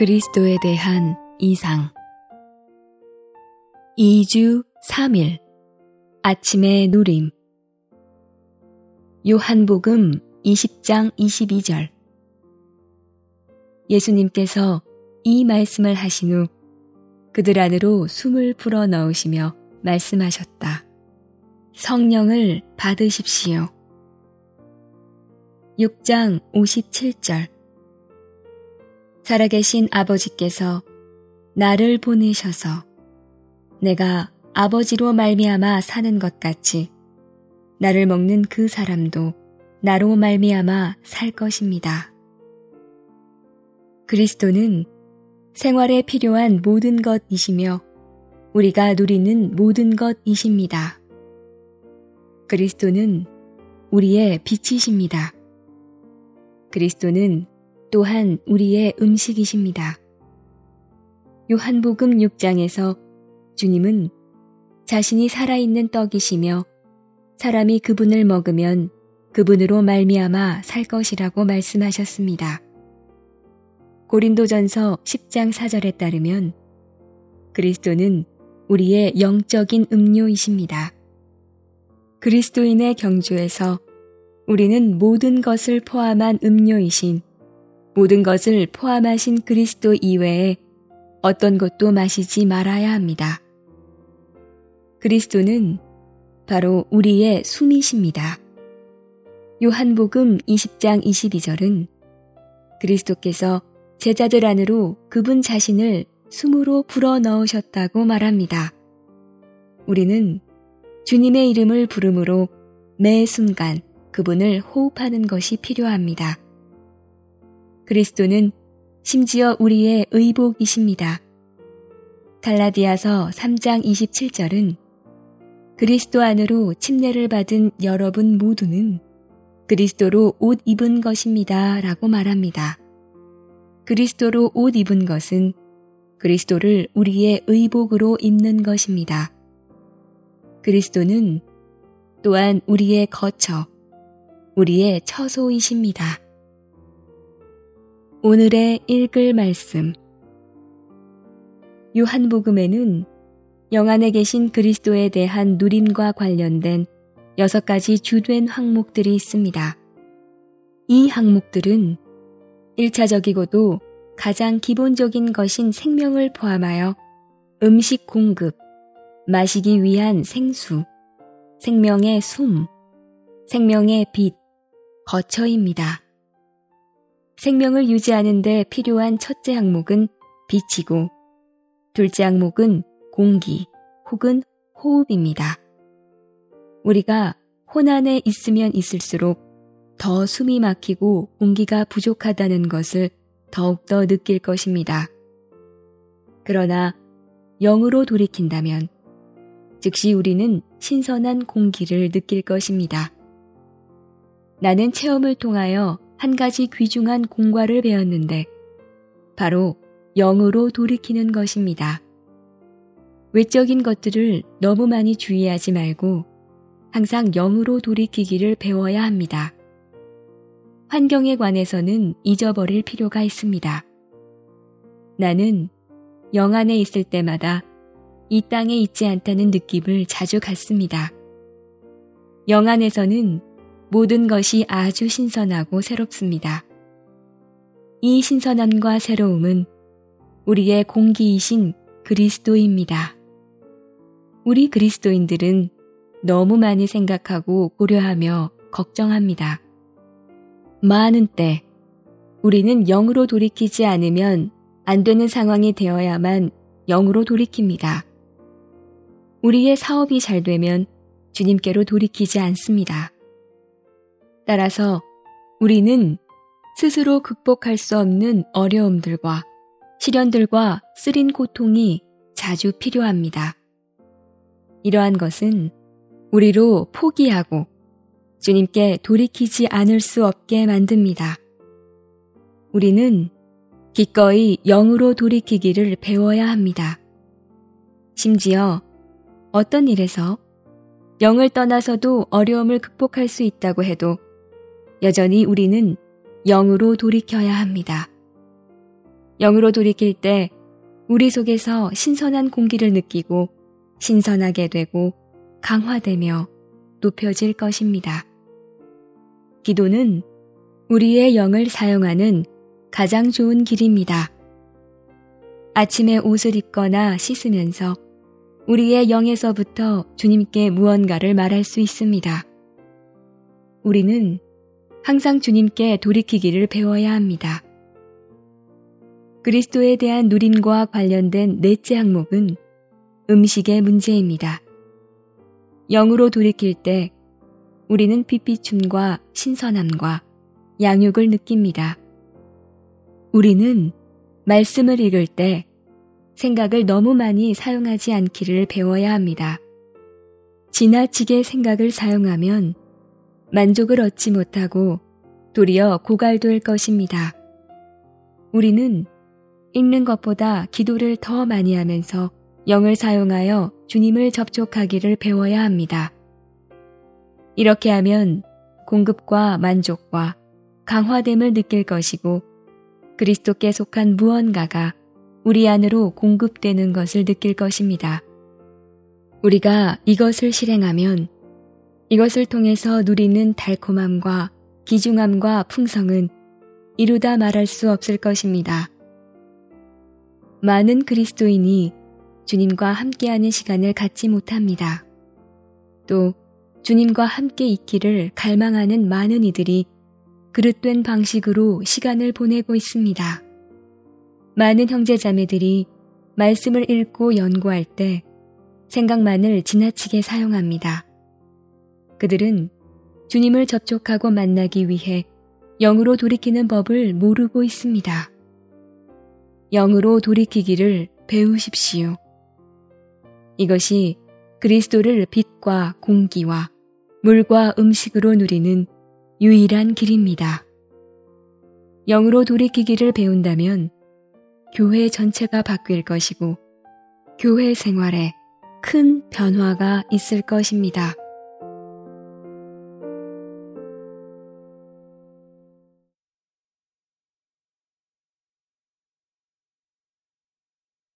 그리스도에 대한 이상. 2주 3일. 아침의 누림. 요한복음 20장 22절. 예수님께서 이 말씀을 하신 후 그들 안으로 숨을 불어 넣으시며 말씀하셨다. 성령을 받으십시오. 6장 57절 살아계신 아버지께서 나를 보내셔서 내가 아버지로 말미암아 사는 것 같이 나를 먹는 그 사람도 나로 말미암아 살 것입니다. 그리스도는 생활에 필요한 모든 것이시며 우리가 누리는 모든 것이십니다. 그리스도는 우리의 빛이십니다. 그리스도는 또한 우리의 음식이십니다. 요한복음 6장에서 주님은 자신이 살아있는 떡이시며 사람이 그분을 먹으면 그분으로 말미암아 살 것이라고 말씀하셨습니다. 고린도전서 10장 4절에 따르면 그리스도는 우리의 영적인 음료이십니다. 그리스도인의 경주에서 우리는 모든 것을 포함한 음료이신 모든 것을 포함하신 그리스도 이외에 어떤 것도 마시지 말아야 합니다. 그리스도는 바로 우리의 숨이십니다. 요한복음 20장 22절은 그리스도께서 제자들 안으로 그분 자신을 숨으로 불어 넣으셨다고 말합니다. 우리는 주님의 이름을 부름으로 매 순간 그분을 호흡하는 것이 필요합니다. 그리스도는 심지어 우리의 의복이십니다. 달라디아서 3장 27절은 그리스도 안으로 침례를 받은 여러분 모두는 그리스도로 옷 입은 것입니다. 라고 말합니다. 그리스도로 옷 입은 것은 그리스도를 우리의 의복으로 입는 것입니다. 그리스도는 또한 우리의 거처, 우리의 처소이십니다. 오늘의 읽을 말씀. 요한복음에는 영 안에 계신 그리스도에 대한 누림과 관련된 여섯 가지 주된 항목들이 있습니다. 이 항목들은 1차적이고도 가장 기본적인 것인 생명을 포함하여 음식 공급, 마시기 위한 생수, 생명의 숨, 생명의 빛, 거처입니다. 생명을 유지하는 데 필요한 첫째 항목은 빛이고 둘째 항목은 공기 혹은 호흡입니다. 우리가 혼안에 있으면 있을수록 더 숨이 막히고 공기가 부족하다는 것을 더욱더 느낄 것입니다. 그러나 영으로 돌이킨다면 즉시 우리는 신선한 공기를 느낄 것입니다. 나는 체험을 통하여 한 가지 귀중한 공과를 배웠는데 바로 영으로 돌이키는 것입니다. 외적인 것들을 너무 많이 주의하지 말고 항상 영으로 돌이키기를 배워야 합니다. 환경에 관해서는 잊어버릴 필요가 있습니다. 나는 영 안에 있을 때마다 이 땅에 있지 않다는 느낌을 자주 갖습니다. 영 안에서는 모든 것이 아주 신선하고 새롭습니다. 이 신선함과 새로움은 우리의 공기이신 그리스도입니다. 우리 그리스도인들은 너무 많이 생각하고 고려하며 걱정합니다. 많은 때 우리는 영으로 돌이키지 않으면 안 되는 상황이 되어야만 영으로 돌이킵니다. 우리의 사업이 잘 되면 주님께로 돌이키지 않습니다. 따라서 우리는 스스로 극복할 수 없는 어려움들과 시련들과 쓰린 고통이 자주 필요합니다. 이러한 것은 우리로 포기하고 주님께 돌이키지 않을 수 없게 만듭니다. 우리는 기꺼이 영으로 돌이키기를 배워야 합니다. 심지어 어떤 일에서 영을 떠나서도 어려움을 극복할 수 있다고 해도 여전히 우리는 영으로 돌이켜야 합니다. 영으로 돌이킬 때 우리 속에서 신선한 공기를 느끼고 신선하게 되고 강화되며 높여질 것입니다. 기도는 우리의 영을 사용하는 가장 좋은 길입니다. 아침에 옷을 입거나 씻으면서 우리의 영에서부터 주님께 무언가를 말할 수 있습니다. 우리는 항상 주님께 돌이키기를 배워야 합니다. 그리스도에 대한 누림과 관련된 넷째 항목은 음식의 문제입니다. 영으로 돌이킬 때 우리는 빛비춤과 신선함과 양육을 느낍니다. 우리는 말씀을 읽을 때 생각을 너무 많이 사용하지 않기를 배워야 합니다. 지나치게 생각을 사용하면 만족을 얻지 못하고 도리어 고갈될 것입니다. 우리는 읽는 것보다 기도를 더 많이 하면서 영을 사용하여 주님을 접촉하기를 배워야 합니다. 이렇게 하면 공급과 만족과 강화됨을 느낄 것이고 그리스도께 속한 무언가가 우리 안으로 공급되는 것을 느낄 것입니다. 우리가 이것을 실행하면 이것을 통해서 누리는 달콤함과 기중함과 풍성은 이루다 말할 수 없을 것입니다. 많은 그리스도인이 주님과 함께하는 시간을 갖지 못합니다. 또 주님과 함께 있기를 갈망하는 많은 이들이 그릇된 방식으로 시간을 보내고 있습니다. 많은 형제자매들이 말씀을 읽고 연구할 때 생각만을 지나치게 사용합니다. 그들은 주님을 접촉하고 만나기 위해 영으로 돌이키는 법을 모르고 있습니다. 영으로 돌이키기를 배우십시오. 이것이 그리스도를 빛과 공기와 물과 음식으로 누리는 유일한 길입니다. 영으로 돌이키기를 배운다면 교회 전체가 바뀔 것이고 교회 생활에 큰 변화가 있을 것입니다.